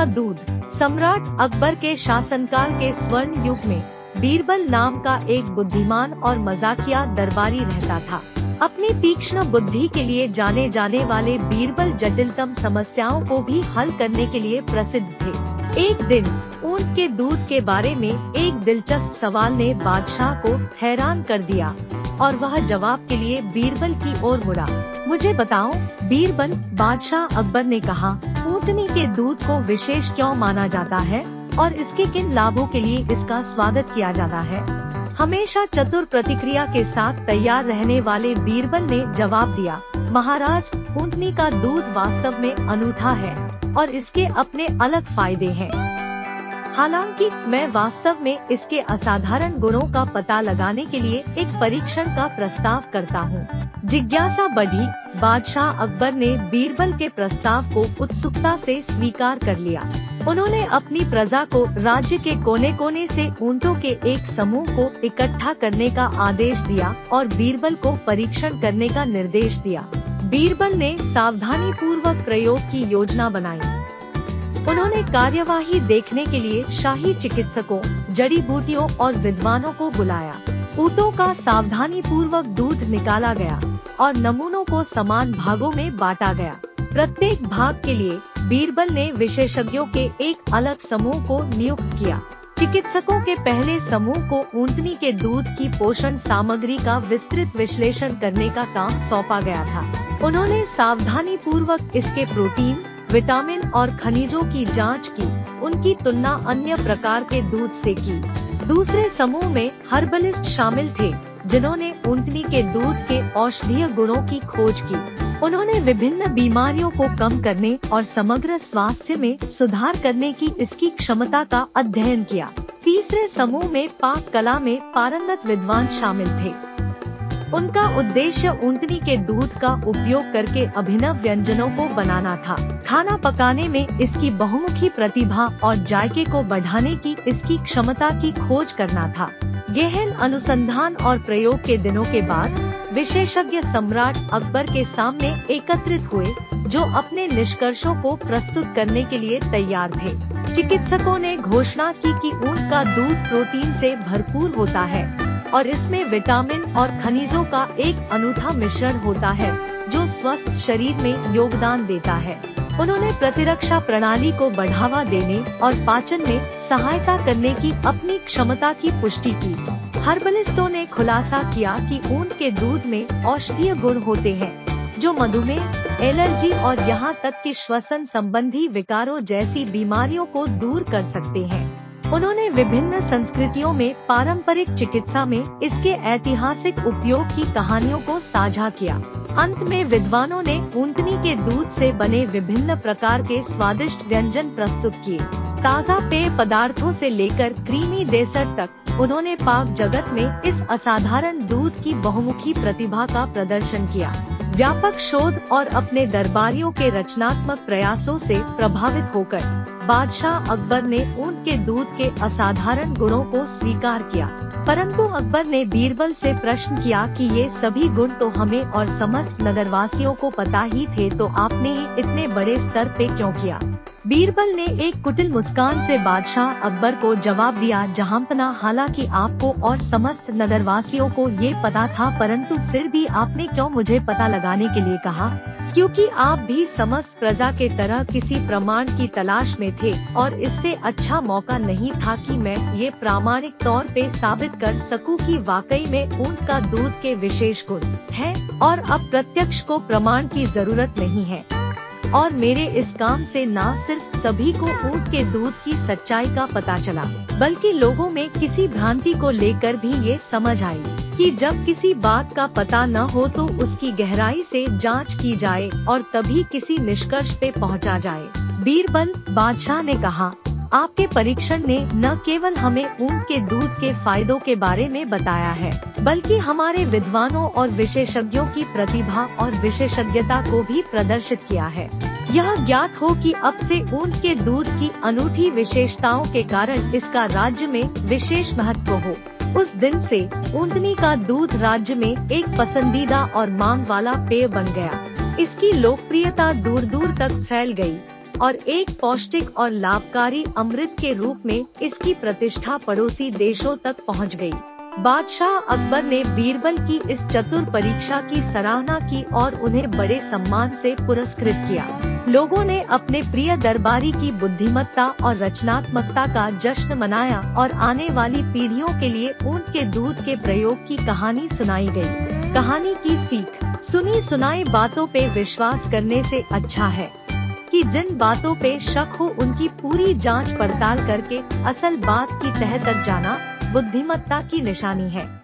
का दूध, सम्राट अकबर के शासनकाल के स्वर्ण युग में बीरबल नाम का एक बुद्धिमान और मजाकिया दरबारी रहता था। अपनी तीक्ष्ण बुद्धि के लिए जाने जाने वाले बीरबल जटिलतम समस्याओं को भी हल करने के लिए प्रसिद्ध थे। एक दिन ऊँट के दूध के बारे में एक दिलचस्प सवाल ने बादशाह को हैरान कर दिया। और वह जवाब के लिए बीरबल की ओर मुड़ा। मुझे बताओ, बीरबल, बादशाह अकबर ने कहा ऊँटनी के दूध को विशेष क्यों माना जाता है और इसके किन लाभों के लिए इसका स्वागत किया जाता है? हमेशा चतुर प्रतिक्रिया के साथ तैयार रहने वाले बीरबल ने जवाब दिया, महाराज ऊँटनी का दूध वास्तव में अनूठा है और इसके अपने अलग फ़ायदे हैं। हालाँकि, मैं वास्तव में इसके असाधारण गुणों का पता लगाने के लिए एक परीक्षण का प्रस्ताव करता हूँ। जिज्ञासा बढ़ी, बादशाह अकबर ने बीरबल के प्रस्ताव को उत्सुकता से स्वीकार कर लिया। उन्होंने अपनी प्रजा को राज्य के कोने कोने से ऊँटों के एक समूह को इकट्ठा करने का आदेश दिया और बीरबल को परीक्षण करने का निर्देश दिया। बीरबल ने सावधानी पूर्वक प्रयोग की योजना बनाई। उन्होंने कार्यवाही देखने के लिए शाही चिकित्सकों, जड़ी बूटियों और विद्वानों को बुलाया। ऊँटों का सावधानी पूर्वक दूध निकाला गया और नमूनों को समान भागों में बांटा गया। प्रत्येक भाग के लिए बीरबल ने विशेषज्ञों के एक अलग समूह को नियुक्त किया। चिकित्सकों के पहले समूह को ऊँटनी के दूध की पोषण सामग्री का विस्तृत विश्लेषण करने का काम सौंपा गया था। उन्होंने सावधानी पूर्वक इसके प्रोटीन विटामिन और खनिजों की जाँच की, उनकी तुलना अन्य प्रकार के दूध से की। दूसरे समूह में हर्बलिस्ट शामिल थे, जिन्होंने ऊँटनी के दूध के औषधीय गुणों की खोज की। उन्होंने विभिन्न बीमारियों को कम करने और समग्र स्वास्थ्य में सुधार करने की इसकी क्षमता का अध्ययन किया। तीसरे समूह में पाक कला में पारंगत विद्वान शामिल थे। उनका उद्देश्य ऊँटनी के दूध का उपयोग करके अभिनव व्यंजनों को बनाना था। खाना पकाने में इसकी बहुमुखी प्रतिभा और जायके को बढ़ाने की इसकी क्षमता की खोज करना था। गहन अनुसंधान और प्रयोग के दिनों के बाद विशेषज्ञ सम्राट अकबर के सामने एकत्रित हुए, जो अपने निष्कर्षों को प्रस्तुत करने के लिए तैयार थे। चिकित्सकों ने घोषणा की कि ऊँट का दूध प्रोटीन से भरपूर होता है। और इसमें विटामिन और खनिजों का एक अनूठा मिश्रण होता है, जो स्वस्थ शरीर में योगदान देता है। उन्होंने प्रतिरक्षा प्रणाली को बढ़ावा देने और पाचन में सहायता करने की अपनी क्षमता की पुष्टि की। हर्बलिस्टों ने खुलासा किया कि ऊँट के दूध में औषधीय गुण होते हैं, जो मधुमेह, एलर्जी और यहाँ तक कि श्वसन संबंधी विकारों जैसी बीमारियों को दूर कर सकते हैं। उन्होंने विभिन्न संस्कृतियों में पारंपरिक चिकित्सा में इसके ऐतिहासिक उपयोग की कहानियों को साझा किया। अंत में विद्वानों ने ऊंटनी के दूध से बने विभिन्न प्रकार के स्वादिष्ट व्यंजन प्रस्तुत किए। ताज़ा पेय पदार्थों से लेकर क्रीमी डेसर्ट तक, उन्होंने पाक जगत में इस असाधारण दूध की बहुमुखी प्रतिभा का प्रदर्शन किया। व्यापक शोध और अपने दरबारियों के रचनात्मक प्रयासों से प्रभावित होकर बादशाह अकबर ने ऊँट के दूध के असाधारण गुणों को स्वीकार किया। परंतु अकबर ने बीरबल से प्रश्न किया कि ये सभी गुण तो हमें और समस्त नगरवासियों को पता ही थे तो आपने ही इतने बड़े स्तर पे क्यों किया? बीरबल ने एक कुटिल मुस्कान से बादशाह अकबर को जवाब दिया, जहांपना। हालाँकि आपको और समस्त नगरवासियों को ये पता था, परंतु फिर भी आपने क्यों मुझे पता लगाने के लिए कहा? क्योंकि आप भी समस्त प्रजा के तरह किसी प्रमाण की तलाश में थे और इससे अच्छा मौका नहीं था कि मैं ये प्रामाणिक तौर पे साबित कर सकूँ कि वाकई में ऊँट का दूध के विशेष गुण है और अब प्रत्यक्ष को प्रमाण की ज़रूरत नहीं है। और मेरे इस काम से न सिर्फ़ सभी को ऊँट के दूध की सच्चाई का पता चला, बल्कि लोगों में किसी भ्रांति को लेकर भी ये समझ आई। कि जब किसी बात का पता न हो तो उसकी गहराई से जाँच की जाए और तभी किसी निष्कर्ष पे पहुँचा जाए। बीरबल बादशाह ने कहा, आपके परीक्षण ने न केवल हमें ऊँट के दूध के फायदों के बारे में बताया है, बल्कि हमारे विद्वानों और विशेषज्ञों की प्रतिभा और विशेषज्ञता को भी प्रदर्शित किया है। यह ज्ञात हो कि अब से ऊँट के दूध की अनूठी विशेषताओं के कारण इसका राज्य में विशेष महत्व हो उस दिन से ऊँटनी का दूध राज्य में एक पसंदीदा और मांग वाला पेय बन गया इसकी लोकप्रियता दूर दूर तक फैल गई और एक पौष्टिक और लाभकारी अमृत के रूप में इसकी प्रतिष्ठा पड़ोसी देशों तक पहुँच गई। बादशाह अकबर ने बीरबल की इस चतुर परीक्षा की सराहना की और उन्हें बड़े सम्मान से पुरस्कृत किया लोगों ने अपने प्रिय दरबारी की बुद्धिमत्ता और रचनात्मकता का जश्न मनाया और आने वाली पीढ़ियों के लिए ऊँट के दूध के प्रयोग की कहानी सुनाई गई। कहानी की सीख, सुनी सुनाई बातों पे विश्वास करने से अच्छा है कि जिन बातों पे शक हो उनकी पूरी जाँच पड़ताल करके असल बात की तह तक जाना बुद्धिमत्ता की निशानी है।